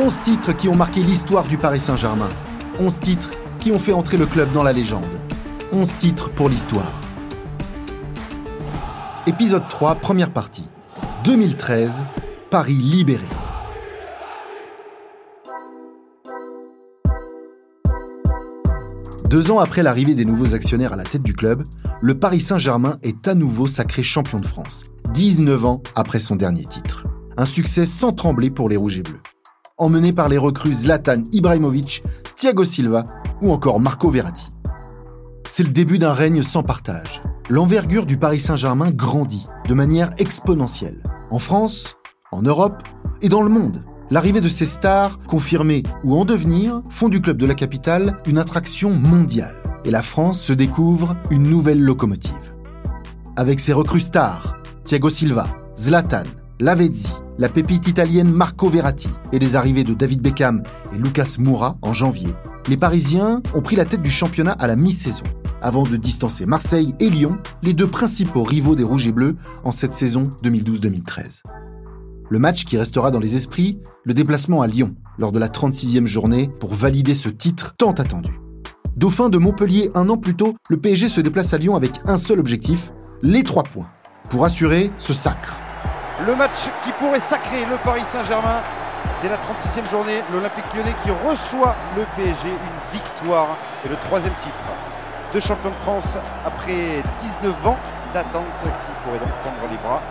11 titres qui ont marqué l'histoire du Paris Saint-Germain. 11 titres qui ont fait entrer le club dans la légende. 11 titres pour l'histoire. Épisode 3, première partie. 2013, Paris libéré. Deux ans après l'arrivée des nouveaux actionnaires à la tête du club, le Paris Saint-Germain est à nouveau sacré champion de France, 19 ans après son dernier titre. Un succès sans trembler pour les Rouges et Bleus. Emmené par les recrues Zlatan Ibrahimovic, Thiago Silva ou encore Marco Verratti. C'est le début d'un règne sans partage. L'envergure du Paris Saint-Germain grandit de manière exponentielle. En France, en Europe et dans le monde. L'arrivée de ces stars, confirmées ou en devenir, font du club de la capitale une attraction mondiale. Et la France se découvre une nouvelle locomotive. Avec ses recrues stars, Thiago Silva, Zlatan, Lavezzi, la pépite italienne Marco Verratti et les arrivées de David Beckham et Lucas Moura en janvier, les Parisiens ont pris la tête du championnat à la mi-saison, avant de distancer Marseille et Lyon, les deux principaux rivaux des Rouges et Bleus en cette saison 2012-2013. Le match qui restera dans les esprits, le déplacement à Lyon, lors de la 36e journée, pour valider ce titre tant attendu. Dauphin de Montpellier un an plus tôt, le PSG se déplace à Lyon avec un seul objectif, les trois points, pour assurer ce sacre. Le match qui pourrait sacrer le Paris Saint-Germain, c'est la 36e journée, l'Olympique lyonnais qui reçoit le PSG, une victoire et le troisième titre de champion de France après 19 ans d'attente qui pourrait donc tendre les bras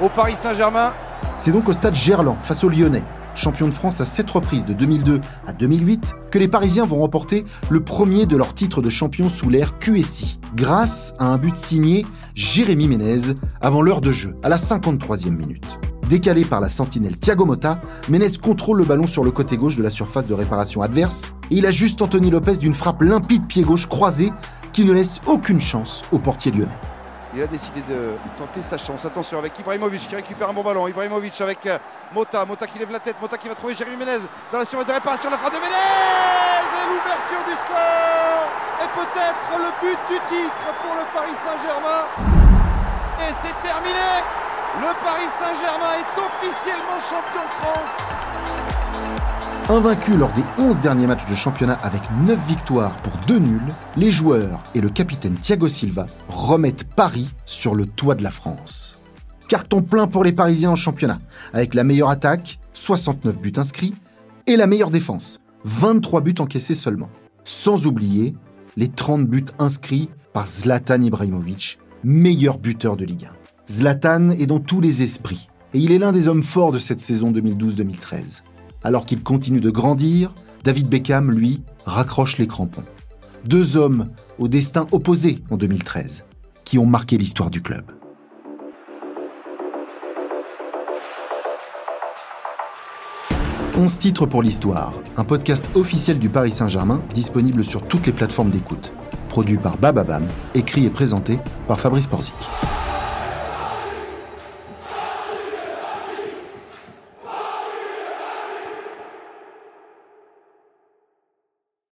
au Paris Saint-Germain. C'est donc au stade Gerland, face aux Lyonnais, champion de France à sept reprises de 2002 à 2008, que les Parisiens vont remporter le premier de leur titre de champion sous l'ère QSI, grâce à un but signé Jérémy Ménez avant l'heure de jeu, à la 53e minute. Décalé par la sentinelle Thiago Motta, Ménez contrôle le ballon sur le côté gauche de la surface de réparation adverse et il ajuste Anthony Lopez d'une frappe limpide pied gauche croisé qui ne laisse aucune chance au portier lyonnais. Il a décidé de tenter sa chance. Attention avec Ibrahimovic qui récupère un bon ballon. Ibrahimovic avec euh, Mota. Mota qui lève la tête. Mota qui va trouver Jérémy Ménez dans la surface de réparation. La frappe de Ménez et l'ouverture du score. Et peut-être le but du titre pour le Paris Saint-Germain. Et c'est terminé. Le Paris Saint-Germain est officiellement champion de France. Invaincus lors des 11 derniers matchs de championnat avec 9 victoires pour 2 nuls, les joueurs et le capitaine Thiago Silva remettent Paris sur le toit de la France. Carton plein pour les Parisiens en championnat, avec la meilleure attaque, 69 buts inscrits, et la meilleure défense, 23 buts encaissés seulement. Sans oublier les 30 buts inscrits par Zlatan Ibrahimovic, meilleur buteur de Ligue 1. Zlatan est dans tous les esprits, et il est l'un des hommes forts de cette saison 2012-2013 alors qu'il continue de grandir, David Beckham, lui, raccroche les crampons. Deux hommes au destin opposé en 2013, qui ont marqué l'histoire du club. Onze titres pour l'histoire, un podcast officiel du Paris Saint-Germain disponible sur toutes les plateformes d'écoute. Produit par Bababam, écrit et présenté par Fabrice Porzic.